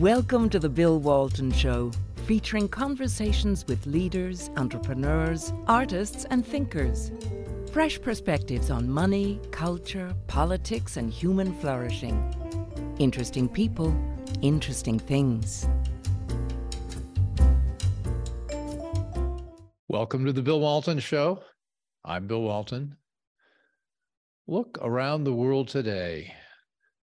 Welcome to the Bill Walton Show, featuring conversations with leaders, entrepreneurs, artists, and thinkers. Fresh perspectives on money, culture, politics, and human flourishing. Interesting people, interesting things. Welcome to the Bill Walton Show. I'm Bill Walton. Look around the world today.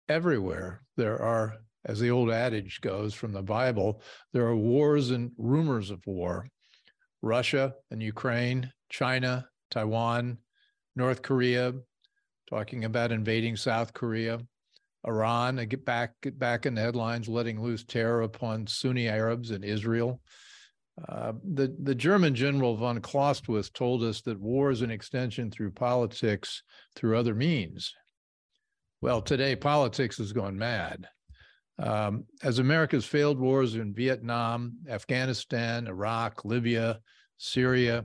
Everywhere there are, as the old adage goes from the Bible, there are wars and rumors of war. Russia and Ukraine, China, Taiwan, North Korea, talking about invading South Korea, Iran, get back get back in the headlines, letting loose terror upon Sunni Arabs in Israel. Uh, the, the German general von Clausewitz told us that war is an extension through politics through other means. Well, today politics has gone mad. Um, as America's failed wars in Vietnam, Afghanistan, Iraq, Libya, Syria,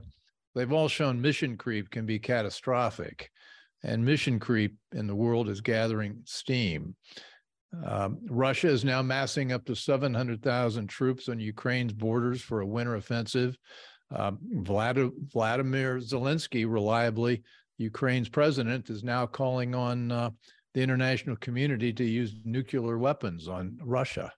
they've all shown mission creep can be catastrophic. And mission creep in the world is gathering steam. Um, Russia is now massing up to 700,000 troops on Ukraine's borders for a winter offensive. Um, Vlad- Vladimir Zelensky, reliably, Ukraine's president, is now calling on uh, the international community to use nuclear weapons on Russia.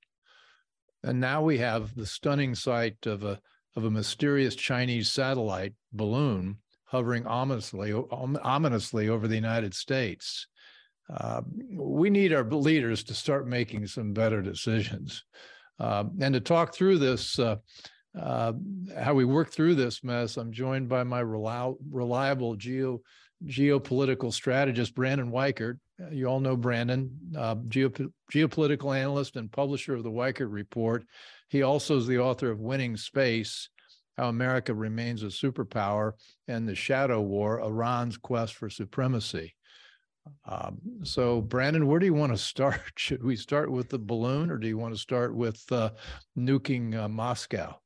And now we have the stunning sight of a of a mysterious Chinese satellite balloon hovering ominously ominously over the United States. Uh, we need our leaders to start making some better decisions. Uh, and to talk through this, uh, uh how we work through this mess, I'm joined by my reliable geo geopolitical strategist, Brandon Weichert. You all know Brandon, uh, geop- geopolitical analyst and publisher of the Weichert Report. He also is the author of Winning Space How America Remains a Superpower and the Shadow War Iran's Quest for Supremacy. Um, so, Brandon, where do you want to start? Should we start with the balloon, or do you want to start with uh, nuking uh, Moscow?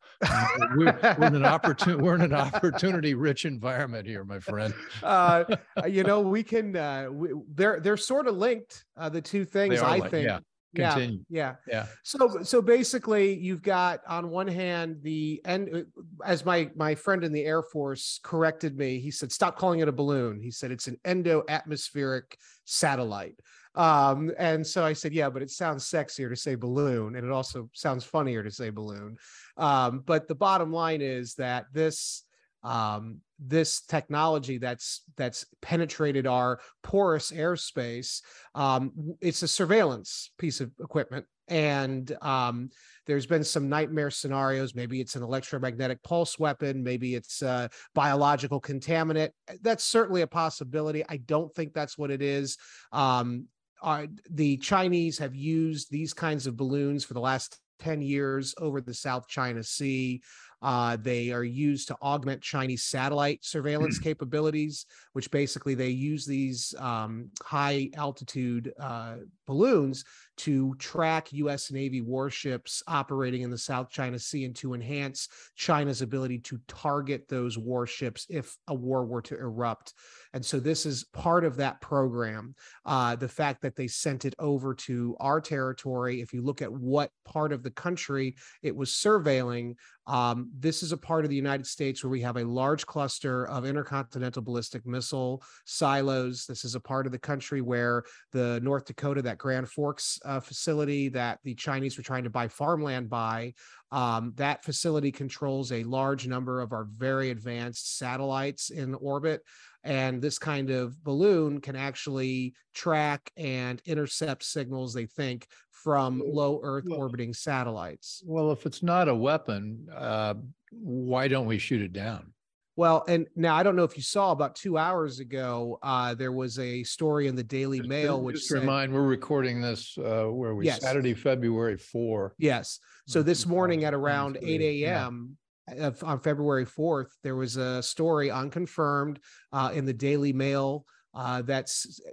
We're, we're, in an opportunity we're in an opportunity rich environment here my friend uh, you know we can uh, we, they're they're sort of linked uh, the two things i linked, think yeah Continue. Yeah, yeah, yeah. So, so basically, you've got on one hand the and uh, as my my friend in the Air Force corrected me, he said, "Stop calling it a balloon." He said it's an endo atmospheric satellite. Um, and so I said, "Yeah, but it sounds sexier to say balloon, and it also sounds funnier to say balloon." Um, but the bottom line is that this um, this technology that's that's penetrated our porous airspace um, it's a surveillance piece of equipment. And um, there's been some nightmare scenarios. Maybe it's an electromagnetic pulse weapon. Maybe it's a biological contaminant. That's certainly a possibility. I don't think that's what it is. Um, uh, the chinese have used these kinds of balloons for the last 10 years over the South China Sea. Uh, they are used to augment Chinese satellite surveillance mm. capabilities, which basically they use these um, high altitude uh, balloons to track U.S. Navy warships operating in the South China Sea and to enhance China's ability to target those warships if a war were to erupt. And so this is part of that program. Uh, the fact that they sent it over to our territory, if you look at what part of the country it was surveilling, um, this is a part of the United States where we have a large cluster of intercontinental ballistic missile silos. This is a part of the country where the North Dakota, that Grand Forks uh, facility that the Chinese were trying to buy farmland by, um, that facility controls a large number of our very advanced satellites in orbit. And this kind of balloon can actually track and intercept signals, they think, from low Earth well, orbiting satellites. Well, if it's not a weapon, uh, why don't we shoot it down? Well, and now I don't know if you saw about two hours ago, uh, there was a story in the Daily just, Mail, which just said, remind we're recording this uh, where we yes. Saturday, February four. Yes. So this morning at around eight a.m. Yeah. on February fourth, there was a story unconfirmed uh, in the Daily Mail uh, that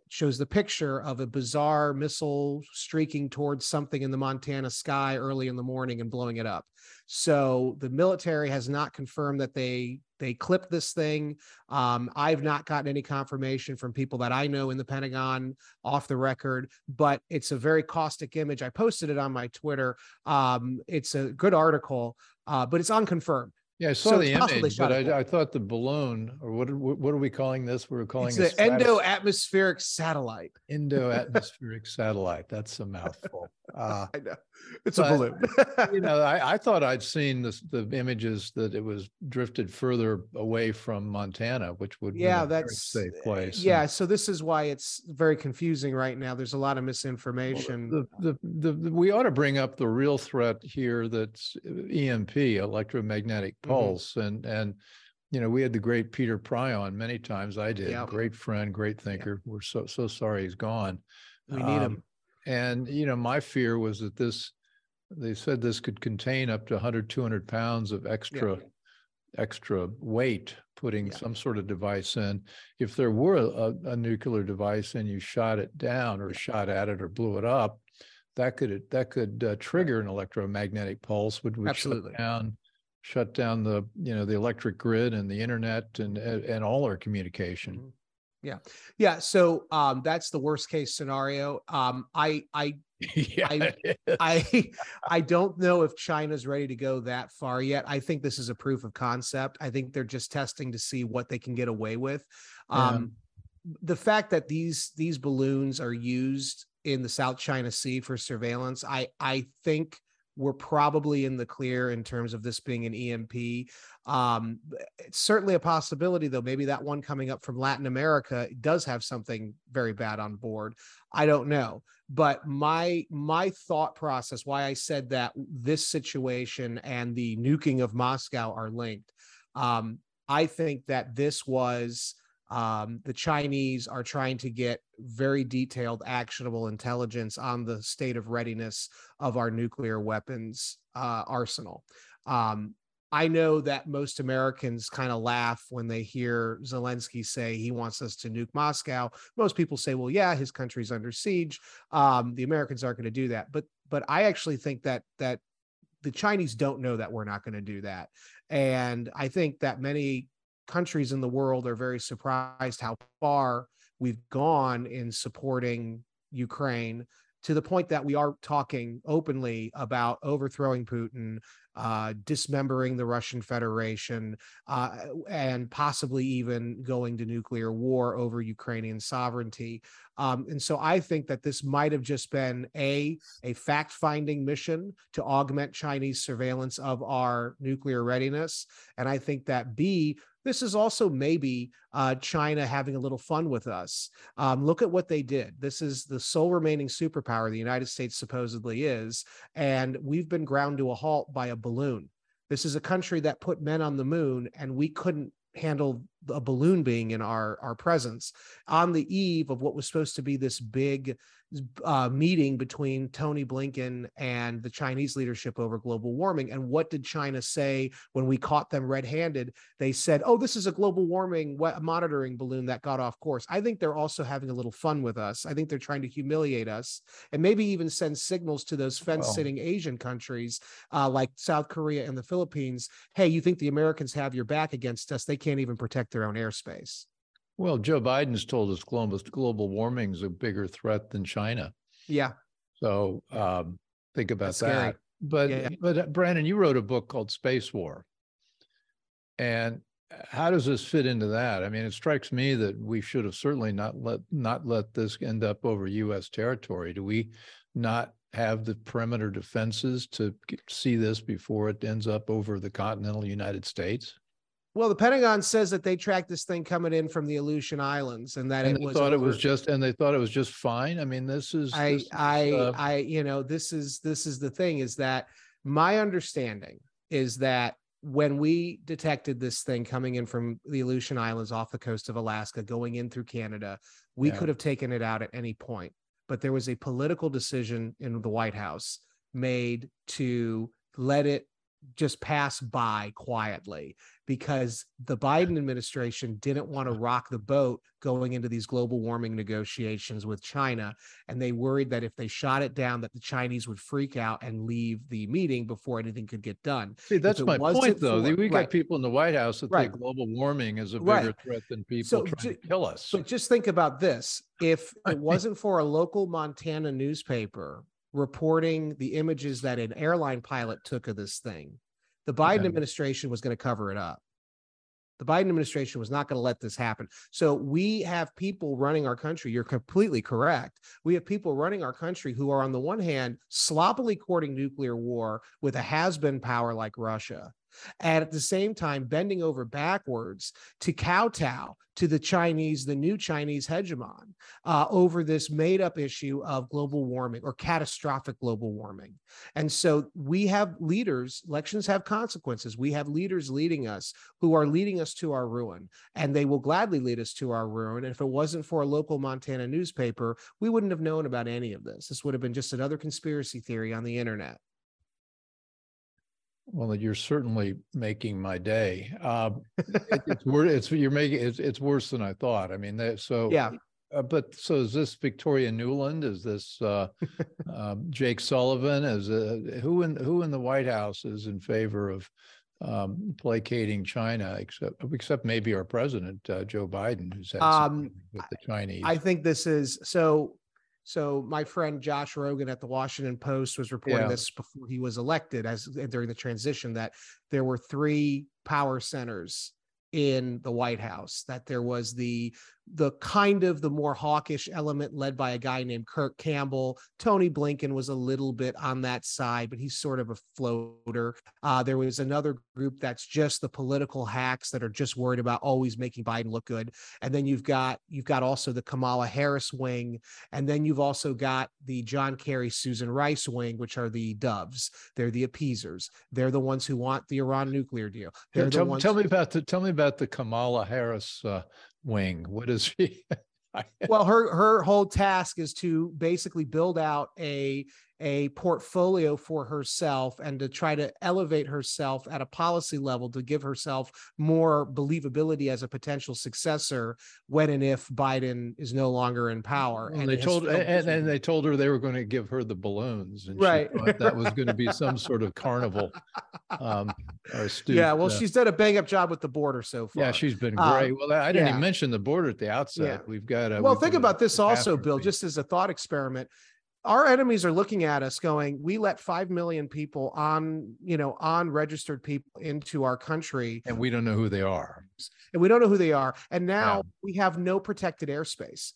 shows the picture of a bizarre missile streaking towards something in the Montana sky early in the morning and blowing it up. So the military has not confirmed that they they clipped this thing. Um, I've not gotten any confirmation from people that I know in the Pentagon off the record, but it's a very caustic image. I posted it on my Twitter. Um, it's a good article, uh, but it's unconfirmed. Yeah, I saw So the it's possible they image, but. I, I thought the balloon, or what, are- what are we calling this? We We're calling It's it the endo-atmospheric satellite. Endo-atmospheric satellite. That's a mouthful. Uh, I know. It's a balloon. you know, I, I thought I'd seen this, the images that it was drifted further away from Montana, which would. be yeah that's Safe place. and- yeah so this is why it's very confusing right now there's a lot of Well, misinformation The, the, the, the- we ought to bring up the real threat here that's EMP, electromagnetic Mhm. pulse. And, and, you know, we had the great Peter Pry on many times. I did. Yeah. Great friend, great thinker. We're so, so sorry he's gone. we need Um, And, you know, my fear was that this, they said this could contain up to 100, 200 pounds of extra, extra weight, putting Yeah. some sort of device in. If there were a, a nuclear device and you shot it down or shot at it or blew it up, that could, that could uh, trigger an electromagnetic pulse, would, would Absolutely. shut down, shut down the, you know, the electric grid and the internet and, and all our communication. Mhm. yeah yeah so um that's the worst case scenario um i i Yeah. I- I I don't know if China's ready to go that far yet. I think this is a proof of concept. I think they're just testing to see what they can get away with. Yeah. Um the fact that these these balloons are used in the South China Sea for surveillance, I I think we're probably in the clear in terms of this being an EMP. Um, it's certainly a possibility, though. Maybe that one coming up from Latin America does have something very bad on board. I don't know but my my thought process why i said that this situation and the nuking of moscow are linked um i think that this was um the chinese are trying to get very detailed actionable intelligence on the state of readiness of our nuclear weapons uh arsenal um I know that most Americans kind of laugh when they hear Zelensky say he wants us to nuke Moscow. Most people say, well, yeah, his country's under siege. Um, the Americans aren't going to do that. But but I actually think that that the Chinese don't know that we're not going to do that. And I think that many countries in the world are very surprised how far we've gone in supporting Ukraine to the point that we are talking openly about overthrowing Putin, uh, dismembering the Russian Federation, uh, and possibly even going to nuclear war over Ukrainian sovereignty. Um, and so I think that this might have just been a a fact finding mission to augment Chinese surveillance of our nuclear readiness, and I think that b this is also maybe uh, China having a little fun with us. Um, look at what they did. This is the sole remaining superpower the United States supposedly is, and we've been ground to a halt by a balloon. This is a country that put men on the moon, and we couldn't handle a balloon being in our our presence on the eve of what was supposed to be this big uh, meeting between Tony Blinken and the Chinese leadership over global warming. And what did China say when we caught them red-handed? They said, "Oh, this is a global warming monitoring balloon that got off course." I think they're also having a little fun with us. I think they're trying to humiliate us and maybe even send signals to those fence-sitting Asian countries uh, like South Korea and the Philippines. Hey, you think the Americans have your back against us? They can't even protect their own airspace. Well, Joe Biden's told us global, global warming is a bigger threat than China. Yeah, So um, think about That's scary. that. But Yeah. but uh, Brandon, you wrote a book called Space War. And how does this fit into that? I mean, it strikes me that we should have certainly not let not let this end up over U.S. territory. Do we not have the perimeter defenses to see this before it ends up over the continental United States? Well, the Pentagon says that they tracked this thing coming in from the Aleutian Islands, and that And it they was. thought it was just, and they thought it was just fine. I mean, this is. I, this I, uh, I, you know, this is this is the thing is that my understanding is that when we detected this thing coming in from the Aleutian Islands off the coast of Alaska, going in through Canada, we Yeah. could have taken it out at any point. But there was a political decision in the White House made to let it just pass by quietly because the Biden administration didn't want to rock the boat going into these global warming negotiations with China. And they worried that if they shot it down, that the Chinese would freak out and leave the meeting before anything could get done. See, that's my point, though. for- we got right. people in the White House that Right. think global warming is a Right. bigger threat than people So trying ju- to kill us. But just think about this. If it wasn't for a local Montana newspaper reporting the images that an airline pilot took of this thing, the Biden Okay. administration was going to cover it up. The Biden administration was not going to let this happen. So we have people running our country. You're completely correct. We have people running our country who are, on the one hand, sloppily courting nuclear war with a has been power like Russia, and at the same time, bending over backwards to kowtow to the Chinese, the new Chinese hegemon, uh, over this made up issue of global warming or catastrophic global warming. And so we have leaders, elections have consequences. We have leaders leading us who are leading us to our ruin, and they will gladly lead us to our ruin. And if it wasn't for a local Montana newspaper, we wouldn't have known about any of this. This would have been just another conspiracy theory on the internet. Well, you're certainly making my day. Um, it- It's worse, it's, you're making, it's, it's worse than I thought. I mean, that, so. Yeah. Uh, but so is this Victoria Nuland? Is this, uh, um, Jake Sullivan? Is, uh, who in, who in the White House is in favor of, um, placating China, except, except maybe our president, uh, Joe Biden, who's had some Um, with the Chinese? I think this is so. So my friend Josh Rogin at the Washington Post was reporting Yeah. this before he was elected, as uh, during the transition, that there were three power centers in the White House. That there was the the kind of the more hawkish element led by a guy named Kurt Campbell. Tony Blinken was a little bit on that side, but he's sort of a floater. Uh, there was another group that's just the political hacks that are just worried about always making Biden look good. And then you've got you've got also the Kamala Harris wing, and then you've also got the John Kerry, Susan Rice wing, which are the doves. They're the appeasers. They're the ones who want the Iran nuclear deal. Yeah, Tell, tell me about the, tell me about the Kamala Harris, uh, wing. What is she? well, her her whole task is to basically build out a a portfolio for herself and to try to elevate herself at a policy level to give herself more believability as a potential successor when and if Biden is no longer in power. Well, and they told, and, and they told her they were going to give her the balloons, and Right. that was going to be some sort of carnival. Um, astute, yeah, well, uh, she's done a bang up job with the border so far. yeah, she's been uh, great. Well, I didn't yeah. even mention the border at the outset. Yeah. We've got a well, think about this also, Bill, just as a thought experiment. Our enemies are looking at us going, we let 5 million people on, you know, on registered people into our country and we don't know who they are. and we don't know who they are. And now we have no protected airspace.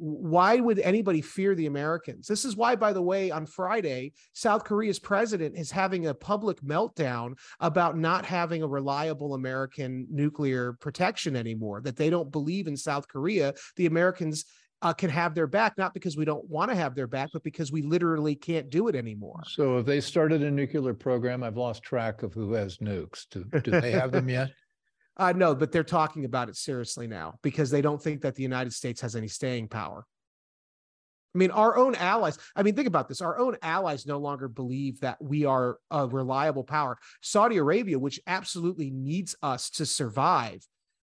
Why would anybody fear the Americans? This is why, by the way, on Friday, South Korea's president is having a public meltdown about not having a reliable American nuclear protection anymore, that they don't believe in South Korea. The Americans uh, can have their back, not because we don't want to have their back, but because we literally can't do it anymore. So if they started a nuclear program, I've lost track of who has nukes. Do, do they have them yet? Uh, no, but they're talking about it seriously now because they don't think that the United States has any staying power. I mean, our own allies, I mean, think about this. Our own allies no longer believe that we are a reliable power. Saudi Arabia, which absolutely needs us to survive,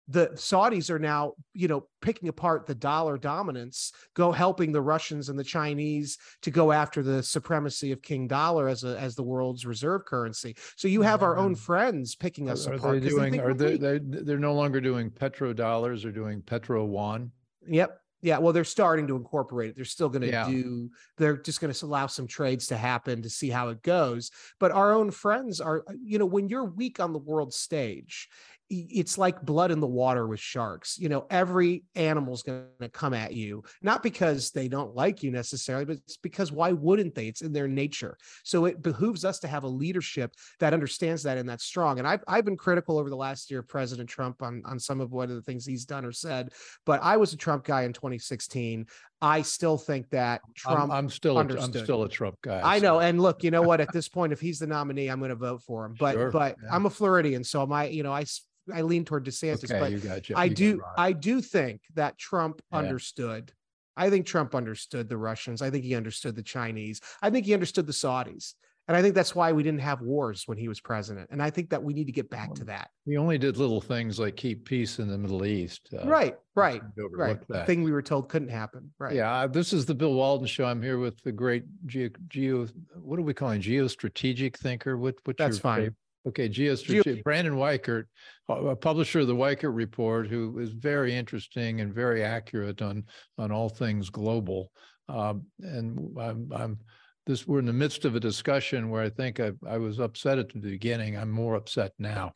the Saudis are now, you know, picking apart the dollar dominance, go helping the Russians and the Chinese to go after the supremacy of King Dollar as a as the world's reserve currency. So you have our own Mm. friends picking us are apart. they 'cause doing? think Are they, they? They're no longer doing petrodollars. They're doing petro yuan. Yep. Yeah. Well, they're starting to incorporate it. They're still going to Yeah. do, they're just going to allow some trades to happen to see how it goes. But our own friends are, you know, when you're weak on the world stage, it's like blood in the water with sharks. You know, every animal's going to come at you, not because they don't like you necessarily, but it's because why wouldn't they? It's in their nature. So it behooves us to have a leadership that understands that and that's strong. And I've, I've been critical over the last year of President Trump on, on some of what of the things he's done or said, but I was a Trump guy in 2016. I still think that I'm, Trump. I'm still, a, I'm still a Trump guy. I so- know, and look, you know what? At this point, if he's the nominee, I'm going to vote for him. But Sure, but yeah. I'm a Floridian, so my you know I I lean toward DeSantis. Okay, but you got you. I you do. I do think that Trump Yeah. understood. I think Trump understood the Russians. I think he understood the Chinese. I think he understood the Saudis. And I think that's why we didn't have wars when he was president. And I think that we need to get back to that. We only did little things like keep peace in the Middle East. uh, right, right, right. The thing we were told couldn't happen. Right. Yeah. This is the Bill Walton show. I'm here with the great geo, geo what are we calling geostrategic thinker? What, what's That's fine. Favorite? Okay, geostrategic. Geo- Brandon Weichert, a publisher of the Weichert Report, who is very interesting and very accurate on on all things global. Um, and I'm, I'm this we're in the midst of a discussion where I think I, I was upset at the beginning. I'm more upset now.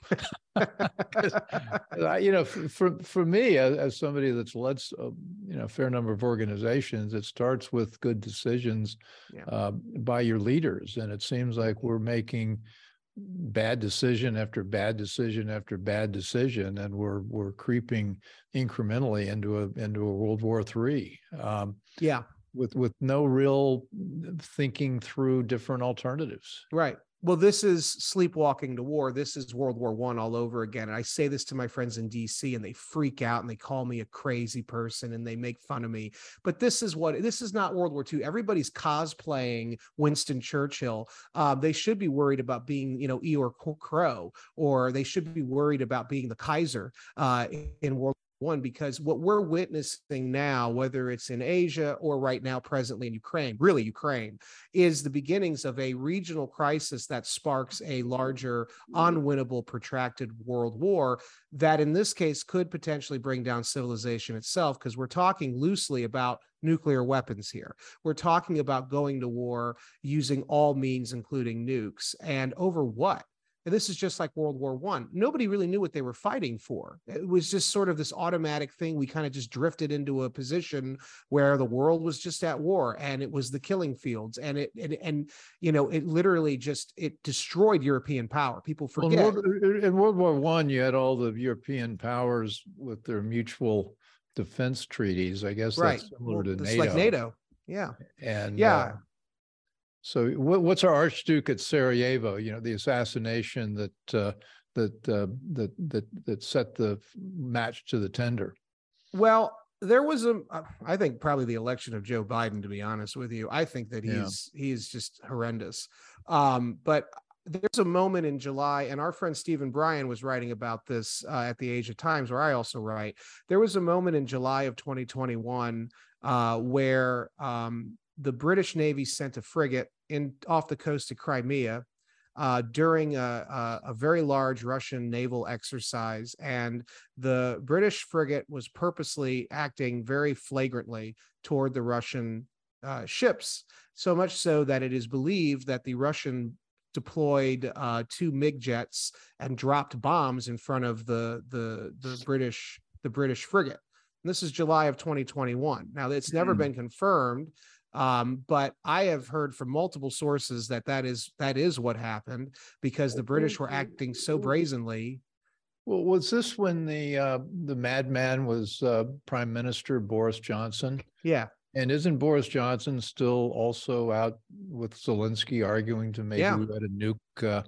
you know, for for me as, as somebody that's led a, you know a fair number of organizations, it starts with good decisions yeah. uh, by your leaders, and it seems like we're making bad decision after bad decision after bad decision, and we're we're creeping incrementally into a into a World War Three. Um, yeah, with with no real thinking through different alternatives. Right. Well, this is sleepwalking to war. This is World War One all over again. And I say this to my friends in DC, and they freak out and they call me a crazy person and they make fun of me. But this is what this is not World War II. Everybody's cosplaying Winston Churchill. Uh, they should be worried about being, you know, Eyre Crowe, or they should be worried about being the Kaiser uh, in World one because what we're witnessing now whether it's in asia or right now presently in ukraine really ukraine is the beginnings of a regional crisis that sparks a larger mm-hmm. unwinnable protracted world war that in this case could potentially bring down civilization itself because we're talking loosely about nuclear weapons here. We're talking about going to war using all means including nukes. And over what and this is just like World War One. Nobody really knew what they were fighting for. It was just sort of this automatic thing. We kind of just drifted into a position where the world was just at war, and it was the killing fields, and it and, and you know it literally just it destroyed European power. People forget. Well, in, World, in World War One, you had all the European powers with their mutual defense treaties. I guess right. that's similar well, to NATO. like NATO. Yeah. And yeah. Uh, so what's our Archduke at Sarajevo? You know, the assassination that uh, that uh, that that that set the match to the tender. Well, there was a uh, think probably the election of Joe Biden. To be honest with you, I think that he's yeah. he's just horrendous. Um, but there's a moment in July, and our friend Stephen Bryen was writing about this uh, at the Asia Times, where I also write. There was a moment in July of 2021 uh, where um, the British Navy sent a frigate in off the coast of Crimea uh, during a, a, a, very large Russian naval exercise, and the British frigate was purposely acting very flagrantly toward the Russian uh, ships, so much so that it is believed that the Russian deployed uh, two MiG jets and dropped bombs in front of the the the British the British frigate. And this is July of 2021. Now it's never mm. been confirmed um, but I have heard from multiple sources that that is that is what happened because the British were acting so brazenly. Well, was this when the uh, the madman was uh, Prime Minister Boris Johnson? Yeah. And isn't Boris Johnson still also out with Zelensky arguing to maybe yeah. let a nuke uh,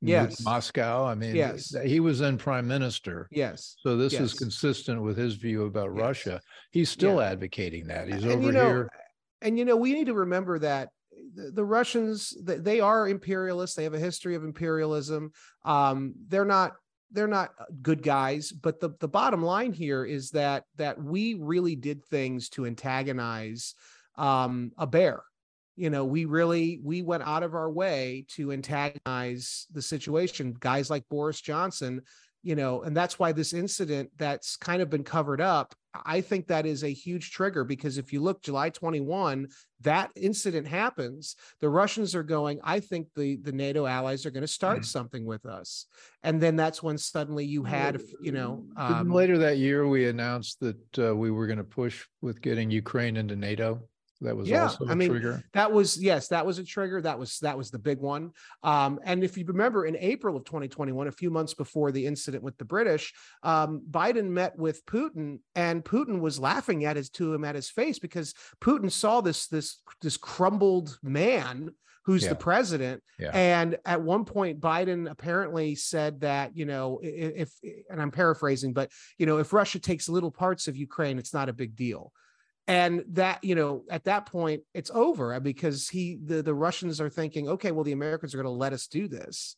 yes. Moscow. I mean, yes. he was then prime minister. Yes. So this yes. is consistent with his view about yes. Russia. He's still yeah. advocating that. He's and, over you know, here and you know we need to remember that the, the russians they are imperialists. They have a history of imperialism. Um, they're not they're not good guys. But the, the bottom line here is that that we really did things to antagonize um, a bear. You know we really we went out of our way to antagonize the situation. Guys like boris johnson you know and that's why this incident that's kind of been covered up i think that is a huge trigger because if you look july 21 that incident happens. The russians are going i think the the nato allies are going to start mm-hmm. something with us. And then that's when suddenly you had you know um, later that year we announced that uh, we were going to push with getting ukraine into nato that was yeah, also a I mean, trigger. That was yes, that was a trigger. That was that was the big one. Um, and if you remember, in April of 2021, a few months before the incident with the British, um, Biden met with Putin, and Putin was laughing at his to him at his face because Putin saw this this this crumbled man who's yeah. the president. Yeah. And at one point, Biden apparently said that, you know, if, and I'm paraphrasing, but, you know, if Russia takes little parts of Ukraine, it's not a big deal and that you know at that point it's over because he the, the russians are thinking okay well the americans are going to let us do this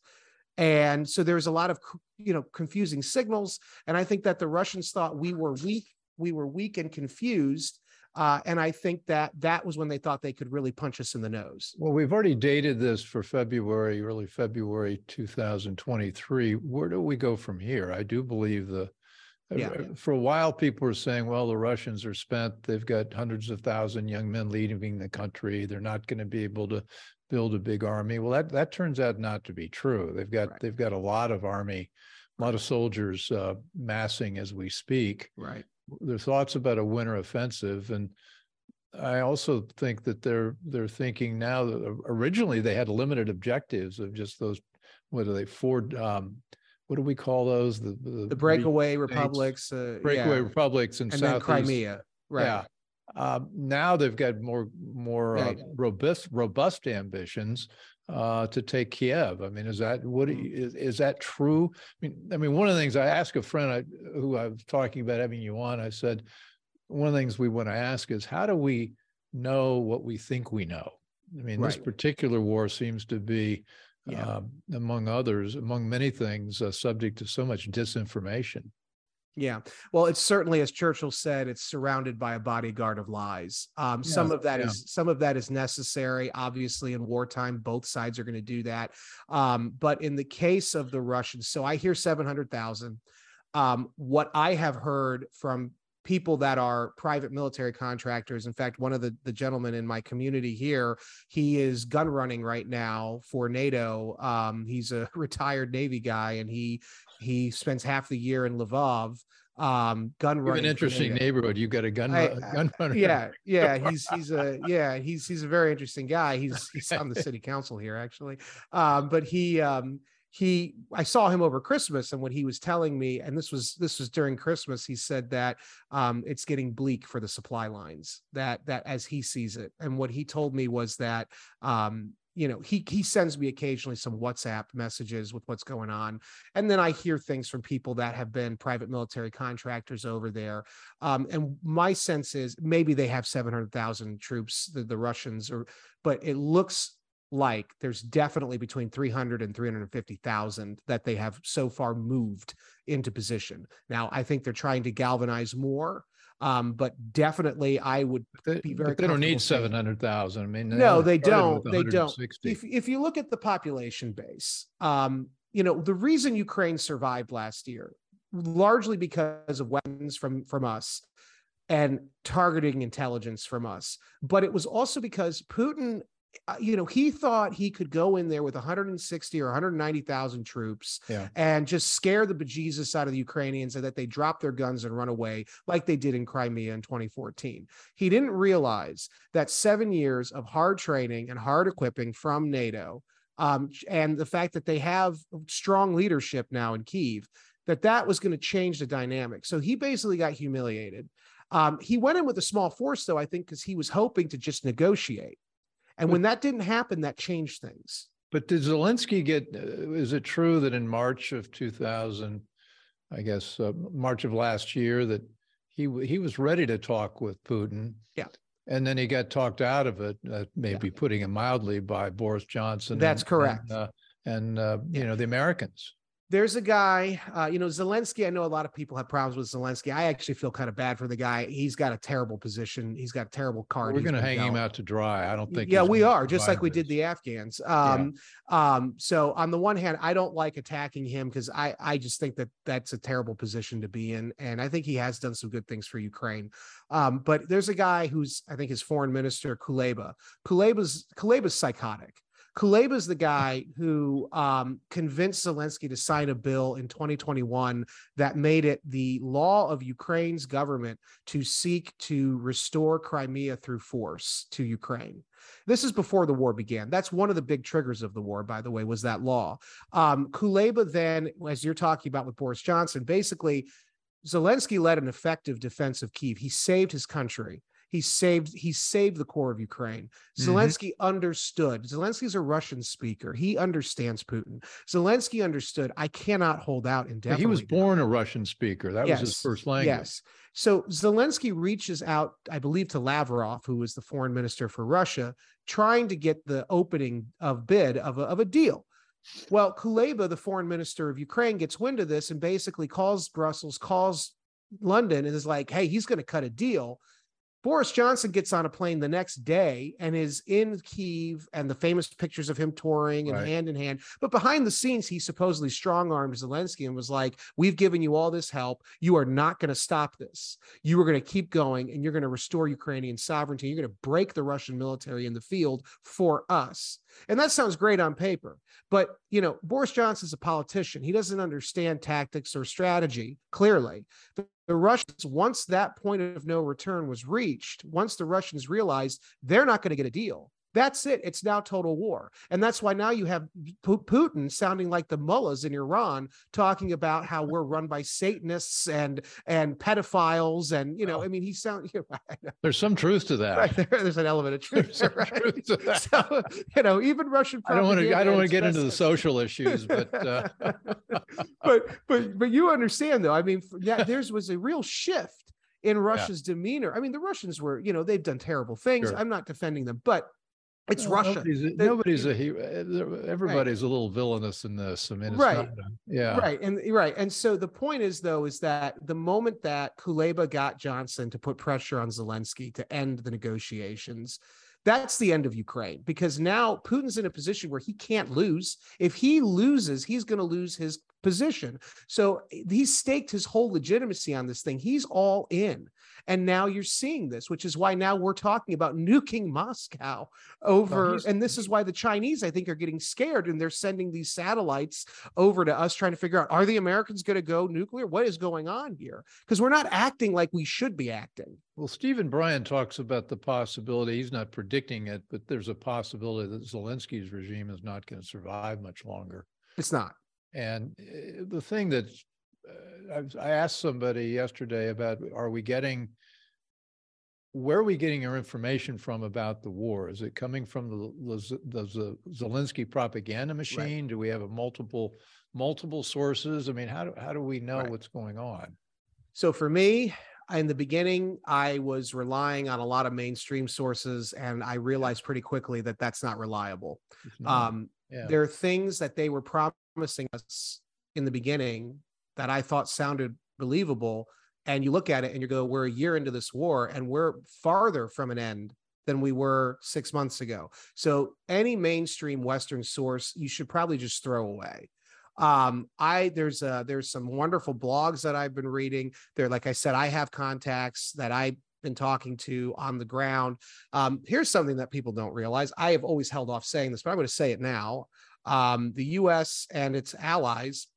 and so there's a lot of you know confusing signals and i think that the russians thought we were weak we were weak and confused uh, and I think that that was when they thought they could really punch us in the nose. Well, we've already dated this for February, early February 2023. Where do we go from here? I do believe the yeah. For a while, people were saying, well, the Russians are spent. They've got hundreds of thousand young men leaving the country. They're not going to be able to build a big army. Well, that, that turns out not to be true. They've got right. they've got a lot of army, a lot of soldiers uh, massing as we speak. Right. There's thoughts about a winter offensive, and I also think that they're they're thinking now that originally they had limited objectives of just those what are they four um, what do we call those? The the, the breakaway republics, uh, breakaway yeah. republics, and, and then Crimea. Right. Yeah. Uh, now they've got more more uh, robust robust ambitions uh, to take Kiev. I mean, is that what mm. is, is that true? I mean, I mean, one of the things I asked a friend I, who I was talking about having you on, I said, one of the things we want to ask is how do we know what we think we know? I mean, right. this particular war seems to be yeah. uh, among others, among many things, uh, subject to so much disinformation. Yeah. Well, it's certainly, as Churchill said, it's surrounded by a bodyguard of lies. Um, yeah, some of that yeah. is some of that is necessary. Obviously, in wartime, both sides are going to do that. Um, but in the case of the Russians, so I hear seven hundred thousand. Um, what I have heard from people that are private military contractors. In fact, one of the, the gentlemen in my community here, he is gun running right now for NATO. Um, he's a retired Navy guy, and he he spends half the year in Lvov um gun running. An interesting neighborhood. You've got a gun I, gun runner. Yeah, yeah. He's he's a yeah, he's he's a very interesting guy. He's he's on the city council here actually. Um, but he um he i saw him over christmas and what he was telling me and this was this was during christmas he said that um, it's getting bleak for the supply lines that that as he sees it. And what he told me was that um, you know he he sends me occasionally some whatsapp messages with what's going on. And then i hear things from people that have been private military contractors over there. Um, and my sense is maybe they have 700000 troops the, the russians or but it looks like there's definitely between 300 and 350,000 that they have so far moved into position. Now, I think they're trying to galvanize more. Um, but definitely, I would be very. they don't need seven hundred thousand. I mean, no, they don't. They don't. If if you look at the population base, um, you know, the reason Ukraine survived last year, largely because of weapons from from us and targeting intelligence from us, but it was also because Putin you know, he thought he could go in there with 160 or 190,000 troops yeah. and just scare the bejesus out of the Ukrainians and that they drop their guns and run away like they did in Crimea in 2014. He didn't realize that seven years of hard training and hard equipping from NATO um, and the fact that they have strong leadership now in Kiev, that that was going to change the dynamic. So he basically got humiliated. Um, he went in with a small force, though, I think, because he was hoping to just negotiate. And when that didn't happen, that changed things. But did Zelensky get? Uh, is it true that in March of 2000, I guess uh, March of last year, that he he was ready to talk with Putin? Yeah. And then he got talked out of it, uh, maybe yeah. putting it mildly, by Boris Johnson. That's and, correct. And, uh, and uh, you know the Americans there's a guy, uh, you know, Zelensky. I know a lot of people have problems with Zelensky. I actually feel kind of bad for the guy. He's got a terrible position. He's got a terrible card. We're going to hang him out to dry. I don't think. Yeah, we are just like we did the Afghans. Um, yeah. um, so on the one hand, I don't like attacking him because I, I just think that that's a terrible position to be in, and I think he has done some good things for Ukraine. Um, but there's a guy who's, I think, his foreign minister Kuleba. Kuleba's Kuleba's psychotic. Kuleba is the guy who um, convinced Zelensky to sign a bill in 2021 that made it the law of Ukraine's government to seek to restore Crimea through force to Ukraine. This is before the war began. That's one of the big triggers of the war, by the way, was that law. Um, Kuleba then, as you're talking about with Boris Johnson, basically Zelensky led an effective defense of Kiev. He saved his country. He saved he saved the core of Ukraine. Mm-hmm. Zelensky understood. Zelensky's a Russian speaker. He understands Putin. Zelensky understood I cannot hold out indefinitely. He was born a Russian speaker. That yes. was his first language. Yes. So Zelensky reaches out, I believe, to Lavrov, who was the foreign minister for Russia, trying to get the opening of bid of a, of a deal. Well, Kuleba, the foreign minister of Ukraine, gets wind of this and basically calls Brussels, calls London, and is like, hey, he's going to cut a deal. Boris Johnson gets on a plane the next day and is in Kiev and the famous pictures of him touring and Right. hand in hand. But behind the scenes, he supposedly strong armed Zelensky and was like, We've given you all this help. You are not going to stop this. You are going to keep going and you're going to restore Ukrainian sovereignty. You're going to break the Russian military in the field for us. And that sounds great on paper. But, you know, Boris Johnson's a politician. He doesn't understand tactics or strategy, clearly the Russians, once that point of no return was reached, once the Russians realized they're not going to get a deal, that's it. It's now total war. And that's why now you have Pu- Putin sounding like the mullahs in Iran talking about how we're run by Satanists and and pedophiles. And, you know, I mean, he sounds, you know, There's some truth to that. right there, there's an element of truth. There's there, right? truth to that. So, you know, even Russian I don't want to. I don't want to get into the social issues, but uh, but but but you understand though. I mean, yeah, there's was a real shift in Russia's demeanor. I mean, the Russians were, you know, they've done terrible things. Sure. I'm not defending them, but it's no, Russia. Nobody's, a- nobody's a hero. Uh, uh, everybody's a little villainous in this. I mean, it's Right. not yeah. Right. And right. And so the point is though, is that the moment that Kuleba got Johnson to put pressure on Zelensky to end the negotiations, that's the end of Ukraine because now Putin's in a position where he can't lose. If he loses, he's going to lose his position. So eh, he's staked his whole legitimacy on this thing. He's all in. And now you're seeing this, which is why now we're talking about nuking Moscow over. and this is why the Chinese, I think, are getting scared and they're sending these satellites over to us trying to figure out are the Americans going to go nuclear? What is going on here? Because we're not acting like we should be acting. Well, Stephen Bryen talks about the possibility. He's not predicting it, but there's a possibility that Zelensky's regime is not going to survive much longer. It's not. And uh, the thing that uh, I, asked somebody yesterday about are we getting where are we getting our information from about the war? Is it coming from the, the, the Zelensky propaganda machine? Do we have a multiple multiple sources? I mean, how do how do we know Right. what's going on? So for me, in the beginning, I was relying on a lot of mainstream sources, and I realized pretty quickly that that's not reliable. Not- Um, yeah. There are things that they were promising us in the beginning that I thought sounded believable. And you look at it and you go, we're a year into this war and we're farther from an end than we were six months ago. So any mainstream Western source, you should probably just throw away. Um, I there's uh there's some wonderful blogs that I've been reading. There, like I said, I have contacts that I've been talking to on the ground. Um, here's something that people don't realize. I have always held off saying this, but I'm going to say it now. Um, the US and its allies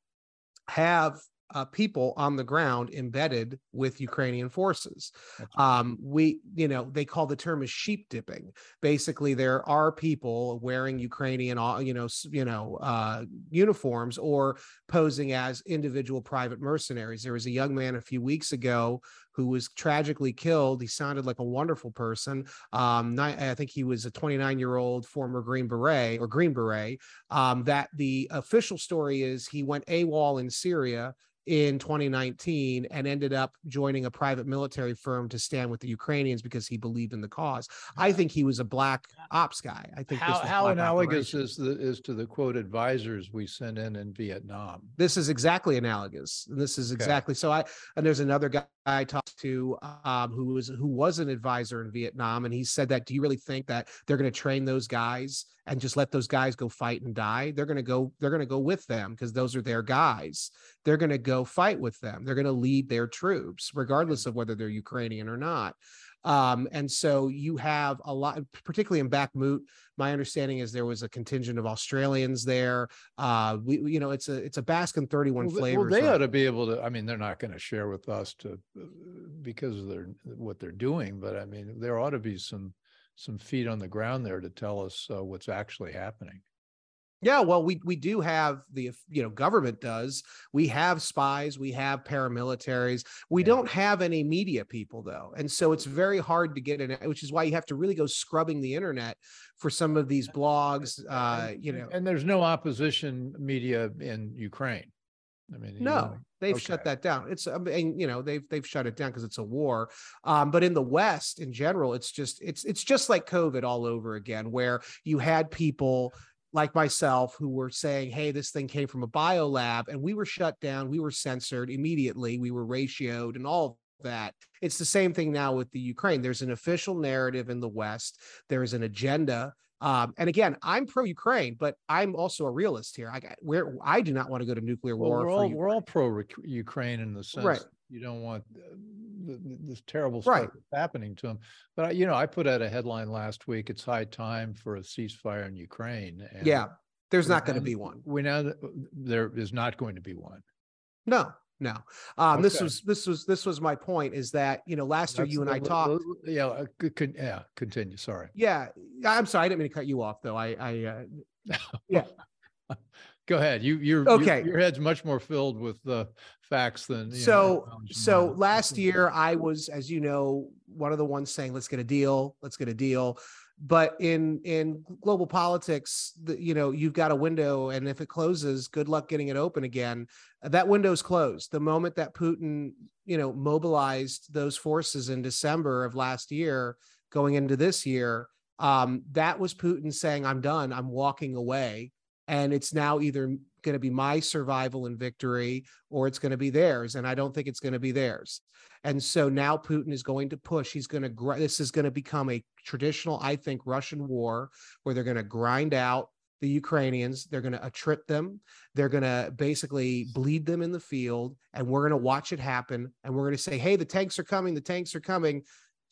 have uh, people on the ground embedded with Ukrainian forces. Um, we, you know, they call the term is sheep dipping. Basically, there are people wearing Ukrainian, uh, you know, you know, uh, uniforms or posing as individual private mercenaries. There was a young man a few weeks ago who was tragically killed. He sounded like a wonderful person. Um, I think he was a 29 year old former Green Beret or Green Beret. Um, that the official story is he went AWOL in Syria in 2019 and ended up joining a private military firm to stand with the Ukrainians because he believed in the cause. I think he was a black ops guy. I think this How how analogous operation. is the is to the quote advisors we sent in in Vietnam? this is exactly analogous. This is Okay. exactly so. I and there's another guy I talked to um, who was who was an advisor in Vietnam, and he said that. Do you really think that they're going to train those guys and just let those guys go fight and die? They're going to go. They're going to go with them because those are their guys. They're going to go fight with them. They're going to lead their troops, regardless of whether they're Ukrainian or not. Um, and so you have a lot, particularly in back. Bakhmut. My understanding is there was a contingent of Australians there. Uh, we, you know, it's a it's a Baskin 31 Well, th- flavors. Well, they right? ought to be able to, I mean, they're not going to share with us to, because of their, what they're doing, but I mean, there ought to be some, some feet on the ground there to tell us uh, what's actually happening. Yeah, well, we we do have the you know government does. We have spies, we have paramilitaries. We Yeah. don't have any media people though, and so it's very hard to get in. Which is why you have to really go scrubbing the internet for some of these blogs. Uh, you know, And there's no opposition media in Ukraine. I mean, no, they've okay. shut that down. It's I mean, you know, they've they've shut it down because it's a war. Um, but in the West, in general, it's just it's it's just like COVID all over again, where you had people like myself who were saying, "Hey, this thing came from a bio lab," and we were shut down, we were censored immediately, we were ratioed, and all that. It's the same thing now with the Ukraine. There's an official narrative in the West. There is an agenda um, and again, I'm pro Ukraine, but I'm also a realist here. I where I do not want to go to nuclear well, war. We're all, we're all pro Ukraine in the sense right. you don't want uh, this terrible stuff right. happening to them. But you know, I put out a headline last week. It's high time for a ceasefire in Ukraine. yeah, there's not going to be one. We know there is not going to be one. No, no. Um okay. this was this was this was my point is that you know last That's year you the, and i talked yeah uh, could, yeah continue sorry. Yeah i'm sorry i didn't mean to cut you off though. I i uh, yeah. Go ahead. You you're okay. your, your, head's much more filled with the facts than so know, so last year i was as you know one of the ones saying let's get a deal let's get a deal but in in global politics the, you know you've got a window and if it closes good luck getting it open again. That window is closed. The moment that putin you know mobilized those forces in december of last year going into this year um, that was putin saying i'm done. I'm walking away. And it's now either going to be my survival and victory or it's going to be theirs and i don't think it's going to be theirs. And so now putin is going to push he's going to this is going to become a traditional i think russian war where they're going to grind out the ukrainians they're going to attrit them they're going to basically bleed them in the field and we're going to watch it happen and we're going to say hey the tanks are coming the tanks are coming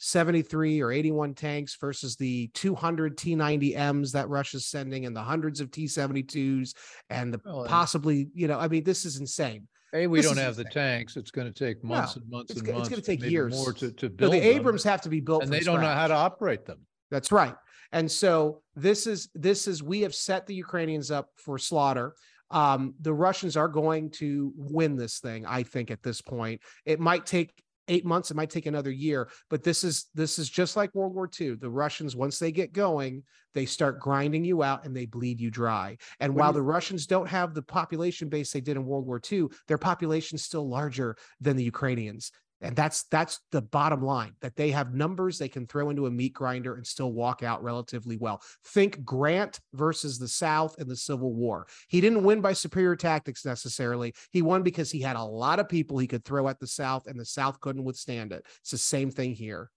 73 or 81 tanks versus the 200 T90Ms that Russia's sending and the hundreds of T72s and the possibly, you know, I mean, this is insane. Hey, we this don't have insane. the tanks. It's going to take months no, and months and months. It's going to take years more to, to build. the Abrams them. have to be built, and they don't know how to operate them. That's right. And so this is this is we have set the Ukrainians up for slaughter. Um, the Russians are going to win this thing, I think, at this point. It might take eight months it might take another year but this is this is just like world war ii the russians once they get going they start grinding you out and they bleed you dry. And while the russians don't have the population base they did in world war ii their population is still larger than the ukrainians and that's that's the bottom line that they have numbers they can throw into a meat grinder and still walk out relatively well. Think grant versus the south in the civil war. He didn't win by superior tactics necessarily. He won because he had a lot of people he could throw at the south and the south couldn't withstand it. It's the same thing here.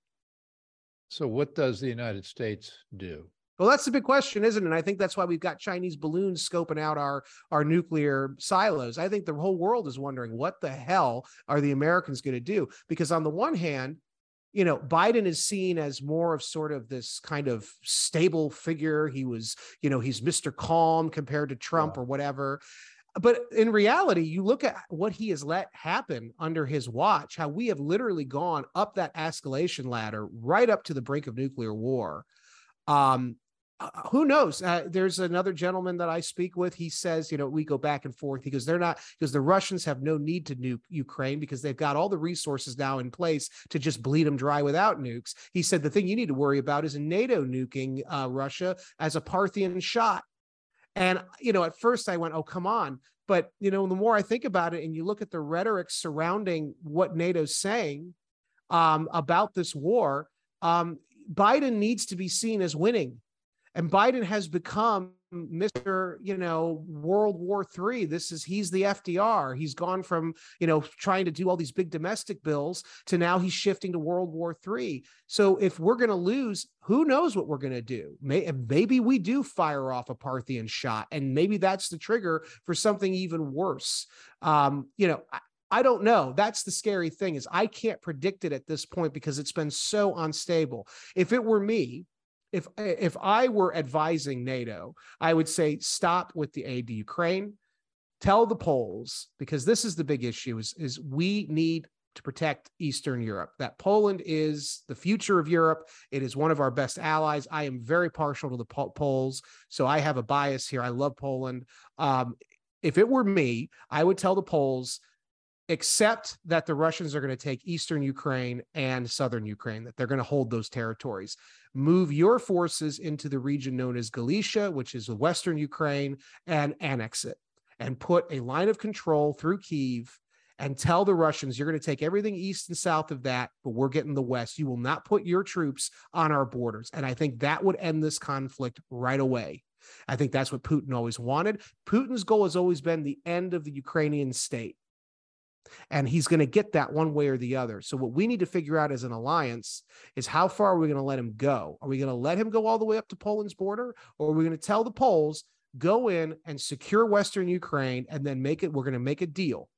So what does the united states do well, that's the big question, isn't it? And I think that's why we've got Chinese balloons scoping out our our nuclear silos. I think the whole world is wondering what the hell are the Americans going to do? Because on the one hand, you know, Biden is seen as more of sort of this kind of stable figure. He was, you know, he's Mr. Calm compared to Trump yeah. or whatever. But in reality, you look at what he has let happen under his watch, how we have literally gone up that escalation ladder right up to the brink of nuclear war. Um, uh, who knows? Uh, there's another gentleman that I speak with. He says, you know, we go back and forth because they're not because the Russians have no need to nuke Ukraine because they've got all the resources now in place to just bleed them dry without nukes. He said the thing you need to worry about is NATO nuking uh, Russia as a Parthian shot. And you know, at first I went, "Oh, come on!" But you know, the more I think about it, and you look at the rhetoric surrounding what NATO's saying um, about this war, um, Biden needs to be seen as winning and Biden has become Mr. You know, World War Three. This is he's the FDR. He's gone from you know trying to do all these big domestic bills to now he's shifting to World War Three. So if we're going to lose, who knows what we're going to do? maybe we do fire off a Parthian shot, and maybe that's the trigger for something even worse. Um, you know. I, I don't know. That's the scary thing is I can't predict it at this point because it's been so unstable. If it were me, if if I were advising NATO, I would say stop with the aid to Ukraine. Tell the Poles because this is the big issue: is is we need to protect Eastern Europe. That Poland is the future of Europe. It is one of our best allies. I am very partial to the Poles, so I have a bias here. I love Poland. Um, if it were me, I would tell the Poles accept that the Russians are going to take eastern Ukraine and southern Ukraine, that they're going to hold those territories. Move your forces into the region known as Galicia, which is the western Ukraine, and annex it. and put a line of control through Kiev and tell the Russians, you're going to take everything east and south of that, but we're getting the west. You will not put your troops on our borders. And I think that would end this conflict right away. I think that's what Putin always wanted. Putin's goal has always been the end of the Ukrainian state. And he's going to get that one way or the other. So, what we need to figure out as an alliance is how far are we going to let him go? Are we going to let him go all the way up to Poland's border? Or are we going to tell the Poles, go in and secure Western Ukraine and then make it, we're going to make a deal?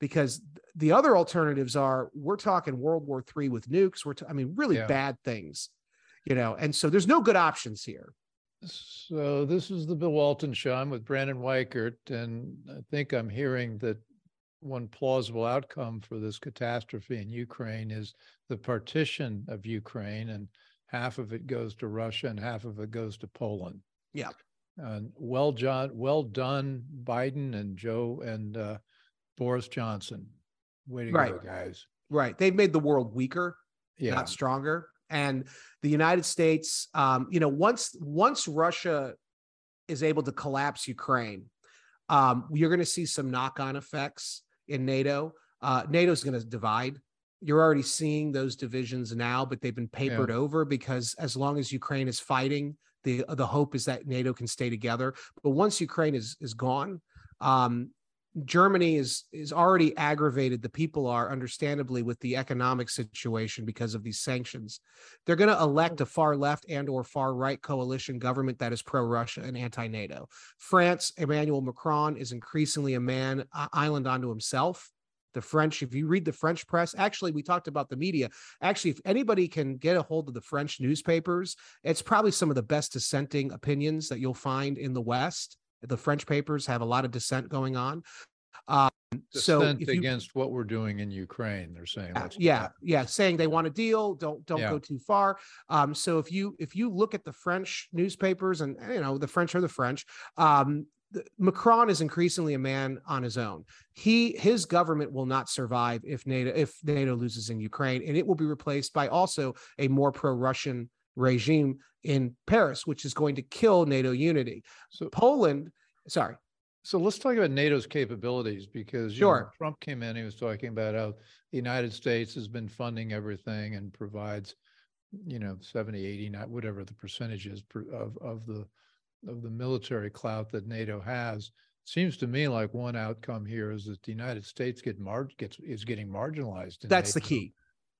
because the other alternatives are we're talking World War III with nukes. We're, t- I mean, really yeah. bad things, you know, and so there's no good options here. So this is the Bill Walton show. I'm with Brandon Weichert, and I think I'm hearing that one plausible outcome for this catastrophe in Ukraine is the partition of Ukraine, and half of it goes to Russia and half of it goes to Poland. Yeah. And well, John, well done, Biden and Joe and uh, Boris Johnson. Way to right. go, guys. Right. They've made the world weaker, yeah. not stronger. And the United States, um, you know, once once Russia is able to collapse Ukraine, um, you're going to see some knock-on effects in NATO. Uh, NATO's going to divide. You're already seeing those divisions now, but they've been papered yeah. over because as long as Ukraine is fighting, the the hope is that NATO can stay together. But once Ukraine is is gone, um, Germany is is already aggravated. The people are understandably with the economic situation because of these sanctions. They're going to elect a far left and or far right coalition government that is pro Russia and anti NATO. France, Emmanuel Macron is increasingly a man uh, island onto himself. The French, if you read the French press, actually, we talked about the media. Actually, if anybody can get a hold of the French newspapers, it's probably some of the best dissenting opinions that you'll find in the West the French papers have a lot of dissent going on. Um, so you, against what we're doing in Ukraine, they're saying that's yeah, yeah, saying they want a deal, don't don't yeah. go too far. Um, so if you if you look at the French newspapers and you know the French are the French, um, Macron is increasingly a man on his own. He his government will not survive if NATO if NATO loses in Ukraine, and it will be replaced by also a more pro-Russian regime in Paris, which is going to kill NATO unity. So Poland, sorry. So let's talk about NATO's capabilities because sure. Know, Trump came in, he was talking about how the United States has been funding everything and provides, you know, 70, 80, not whatever the percentage is of, of the of the military clout that NATO has. Seems to me like one outcome here is that the United States get mar- gets is getting marginalized. That's NATO. the key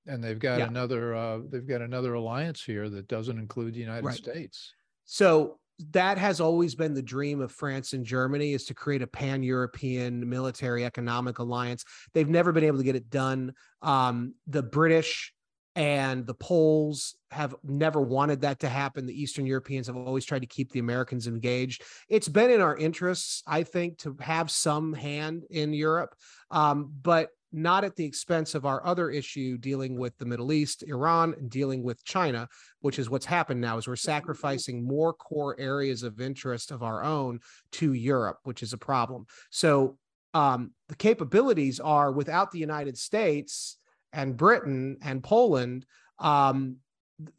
and they've got yeah. another uh, they've got another alliance here that doesn't include the United right. States. So that has always been the dream of France and Germany is to create a pan-European military economic alliance. They've never been able to get it done. Um, the British and the Poles have never wanted that to happen. The Eastern Europeans have always tried to keep the Americans engaged. It's been in our interests, I think, to have some hand in Europe, um, but not at the expense of our other issue dealing with the Middle East, Iran, and dealing with China, which is what's happened now is we're sacrificing more core areas of interest of our own to Europe, which is a problem. So um, the capabilities are without the United States and Britain and Poland. Um,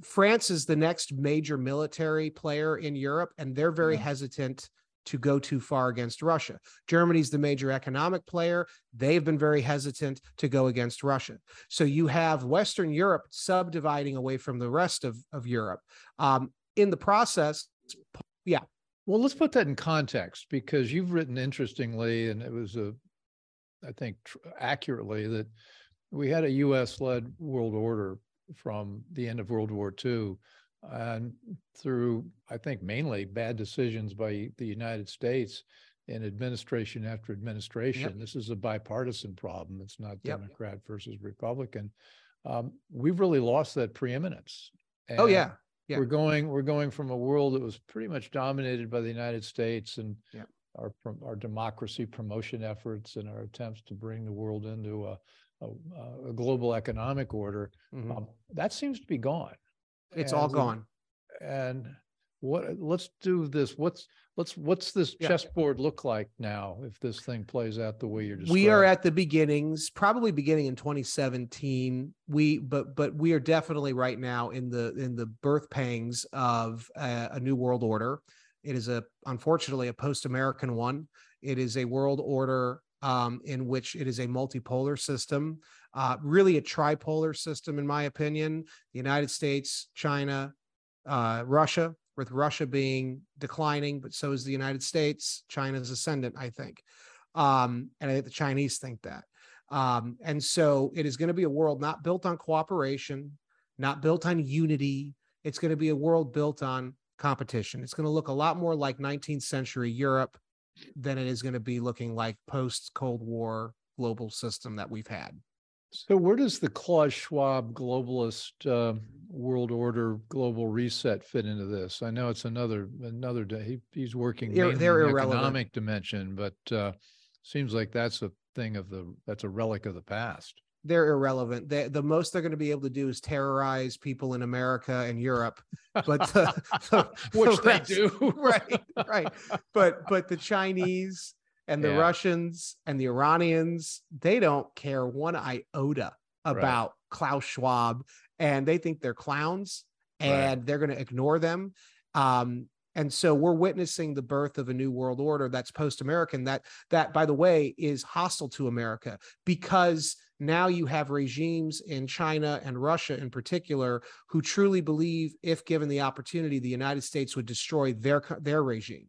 France is the next major military player in Europe, and they're very yeah. hesitant to go too far against Russia. Germany's the major economic player. They've been very hesitant to go against Russia. So you have Western Europe subdividing away from the rest of, of Europe. Um, in the process, yeah. Well, let's put that in context because you've written interestingly, and it was a, I think, tr- accurately that we had a U.S. led world order from the end of World War II and through, I think, mainly bad decisions by the United States in administration after administration. Yep. This is a bipartisan problem. It's not yep. Democrat versus Republican. Um, we've really lost that preeminence. And oh yeah. yeah. We're going we're going from a world that was pretty much dominated by the United States and yep. our our democracy promotion efforts and our attempts to bring the world into a a, a global economic order. Mm-hmm. Um, that seems to be gone. It's all gone. And what, let's do this. What's, let's, what's this Yeah. chessboard look like now if this thing plays out the way you're describing? We are at the beginnings, probably beginning in 2017. We, but, but we are definitely right now in the, in the birth pangs of a, a new world order. It is a unfortunately a post-American one. It is a world order um, in which it is a multipolar system, uh, really a tripolar system, in my opinion. The United States, China, uh, Russia, with Russia being declining, but so is the United States. China's ascendant, I think. Um, and I think the Chinese think that. Um, and so it is going to be a world not built on cooperation, not built on unity. It's going to be a world built on competition. It's going to look a lot more like 19th century Europe than it is going to be looking like post Cold War global system that we've had. So, where does the Klaus Schwab globalist uh, world order global reset fit into this? I know it's another another day. He, he's working they're, the economic dimension, but uh, seems like that's a thing of the that's a relic of the past they're irrelevant. They, the most they're going to be able to do is terrorize people in America and Europe, but the, the, which the rest, they do, right? Right. But but the Chinese and the yeah. Russians and the Iranians, they don't care one iota about right. Klaus Schwab, and they think they're clowns, and right. they're going to ignore them. Um, and so we're witnessing the birth of a new world order that's post-American. That that, by the way, is hostile to America because now you have regimes in China and Russia in particular who truly believe, if given the opportunity, the United States would destroy their, their regime.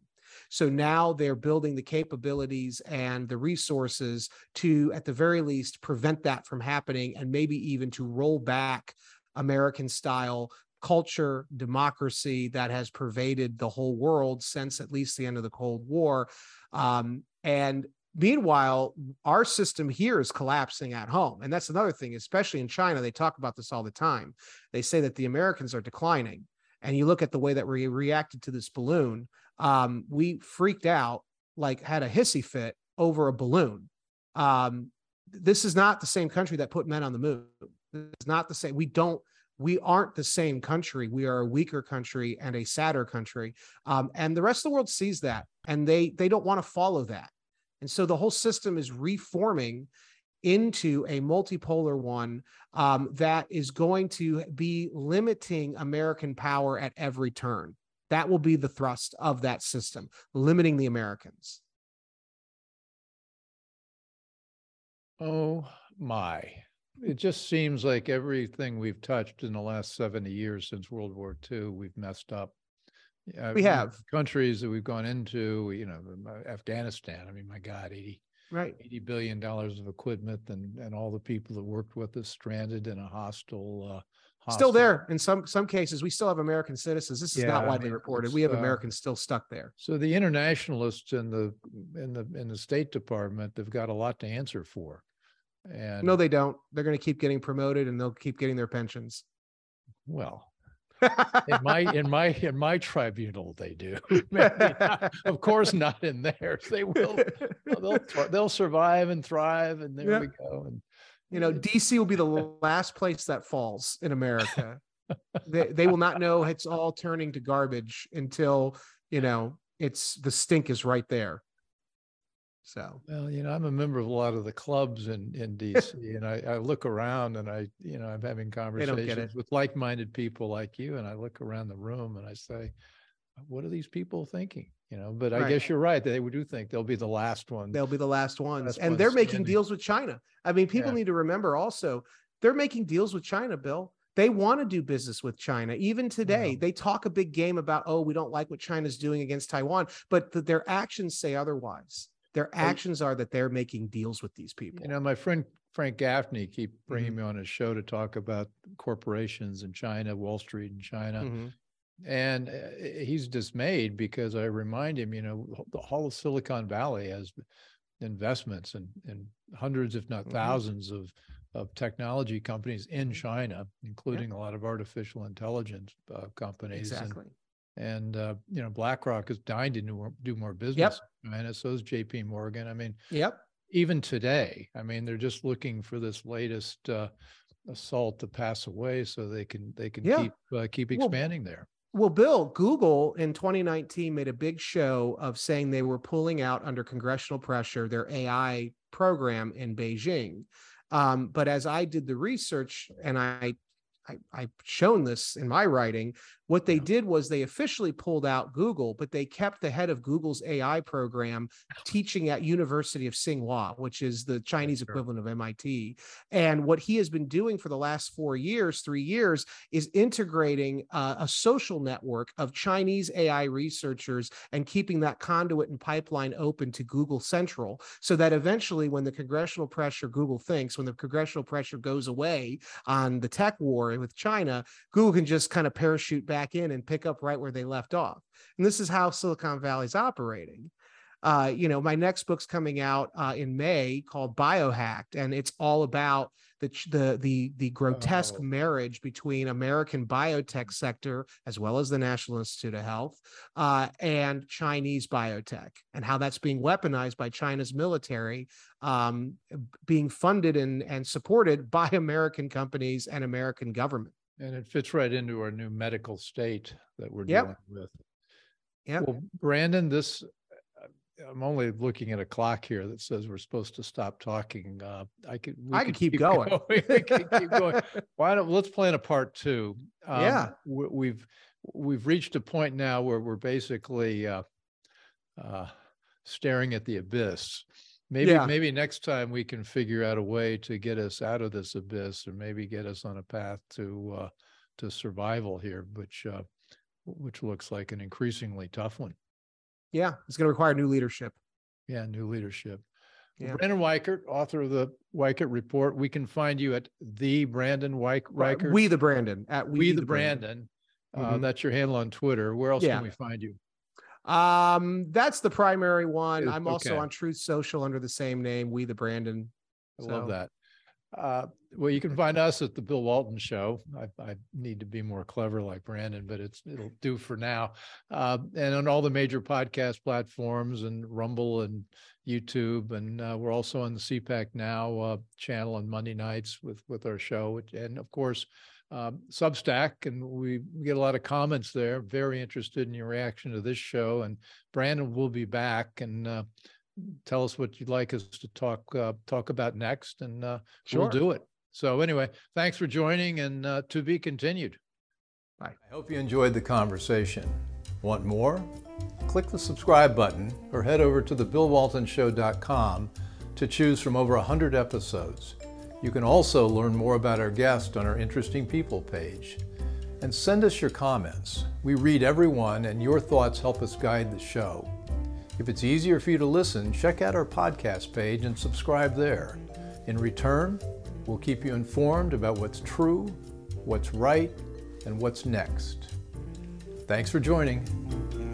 So now they're building the capabilities and the resources to, at the very least, prevent that from happening and maybe even to roll back American style culture, democracy that has pervaded the whole world since at least the end of the Cold War. Um, and Meanwhile, our system here is collapsing at home. And that's another thing, especially in China. They talk about this all the time. They say that the Americans are declining. And you look at the way that we reacted to this balloon, um, we freaked out, like had a hissy fit over a balloon. Um, this is not the same country that put men on the moon. It's not the same. We don't, we aren't the same country. We are a weaker country and a sadder country. Um, and the rest of the world sees that and they they don't want to follow that. And so the whole system is reforming into a multipolar one um, that is going to be limiting American power at every turn. That will be the thrust of that system, limiting the Americans. Oh my. It just seems like everything we've touched in the last 70 years since World War II, we've messed up uh, we have countries that we've gone into, you know, uh, Afghanistan. I mean, my God, 80, right. 80 billion dollars of equipment and, and all the people that worked with us stranded in a hostile, uh, Still there in some some cases. We still have American citizens. This is yeah, not widely I mean, reported. We have uh, Americans still stuck there. So the internationalists in the in the in the State Department, they've got a lot to answer for. And no, they don't. They're going to keep getting promoted, and they'll keep getting their pensions. Well, in my in my in my tribunal they do. Of course not in theirs. They will. They'll they'll survive and thrive and there yeah. we go. And you know dc will be the last place that falls in america. They, they will not know it's all turning to garbage until you know it's the stink is right there so well, you know, I'm a member of a lot of the clubs in in DC, and I, I look around and I, you know, I'm having conversations with like-minded people like you, and I look around the room and I say, what are these people thinking? You know, but I guess you're right. They do think they'll be the last one. They'll be the last ones, last and they're making deals with China. I mean, people yeah. need to remember also they're making deals with China, Bill. They want to do business with China. Even today, yeah. they talk a big game about, oh, we don't like what China's doing against Taiwan, but the, their actions say otherwise. Their actions are that they're making deals with these people. You know, my friend Frank Gaffney keep bringing mm-hmm. me on his show to talk about corporations in China, Wall Street in China. Mm-hmm. And uh, he's dismayed because I remind him, you know, the whole of Silicon Valley has investments and in, in hundreds, if not 1000s mm-hmm. of of technology companies in China, including a lot of artificial intelligence uh, companies. Exactly. And, uh, you know BlackRock is dying to do more, do more business. Yep. And so is J.P. Morgan. I mean, yep. Even today, I mean, they're just looking for this latest uh, assault to pass away so they can they can yeah. keep uh, keep expanding well, there. Well, Bill, Google in 2019 made a big show of saying they were pulling out under congressional pressure their AI program in Beijing. Um, but as I did the research and I I, I've shown this in my writing. What they did was they officially pulled out Google, but they kept the head of Google's AI program teaching at University of Tsinghua, which is the Chinese equivalent of MIT. And what he has been doing for the last four years, three years, is integrating uh, a social network of Chinese AI researchers and keeping that conduit and pipeline open to Google Central, so that eventually, when the congressional pressure, Google thinks, when the congressional pressure goes away on the tech war with China, Google can just kind of parachute back in and pick up right where they left off. And this is how Silicon Valley's operating. Uh, you know, my next book's coming out uh, in May called Biohacked, and it's all about the the the, the grotesque oh. marriage between American biotech sector as well as the National Institute of Health uh, and Chinese biotech, and how that's being weaponized by China's military, um, being funded and and supported by American companies and American government. And it fits right into our new medical state that we're yep. dealing with. Yeah. Well, Brandon, this I'm only looking at a clock here that says we're supposed to stop talking. Uh, I could I can keep, keep going. going. keep going. Why don't let's plan a part two? Um, yeah, we've we've reached a point now where we're basically uh, uh, staring at the abyss. Maybe yeah. maybe next time we can figure out a way to get us out of this abyss, or maybe get us on a path to uh, to survival here, which uh, which looks like an increasingly tough one. Yeah, it's going to require new leadership. Yeah, new leadership. Yeah. Brandon Weichert, author of the Weichert Report. We can find you at the Brandon Weichert. We the Brandon at We, we the, the, Brandon. Brandon. Uh, mm-hmm. That's your handle on Twitter. Where else yeah. can we find you? Um, that's the primary one. I'm also on Truth Social under the same name, We the Brandon. I so. love that. Uh, well, you can find us at the Bill Walton Show. I, I, need to be more clever like Brandon, but it's it'll do for now. Uh, and on all the major podcast platforms and Rumble and YouTube, and uh, we're also on the CPAC Now uh, channel on Monday nights with with our show, and of course. Um, Substack, and we get a lot of comments there. Very interested in your reaction to this show. And Brandon will be back, and uh, tell us what you'd like us to talk uh, talk about next, and uh, sure. we'll do it. So anyway, thanks for joining, and uh, to be continued. Bye. I hope you enjoyed the conversation. Want more? Click the subscribe button or head over to thebillwaltonshow.com to choose from over 100 episodes. You can also learn more about our guest on our Interesting People page. And send us your comments. We read every one, and your thoughts help us guide the show. If it's easier for you to listen, check out our podcast page and subscribe there. In return, we'll keep you informed about what's true, what's right, and what's next. Thanks for joining.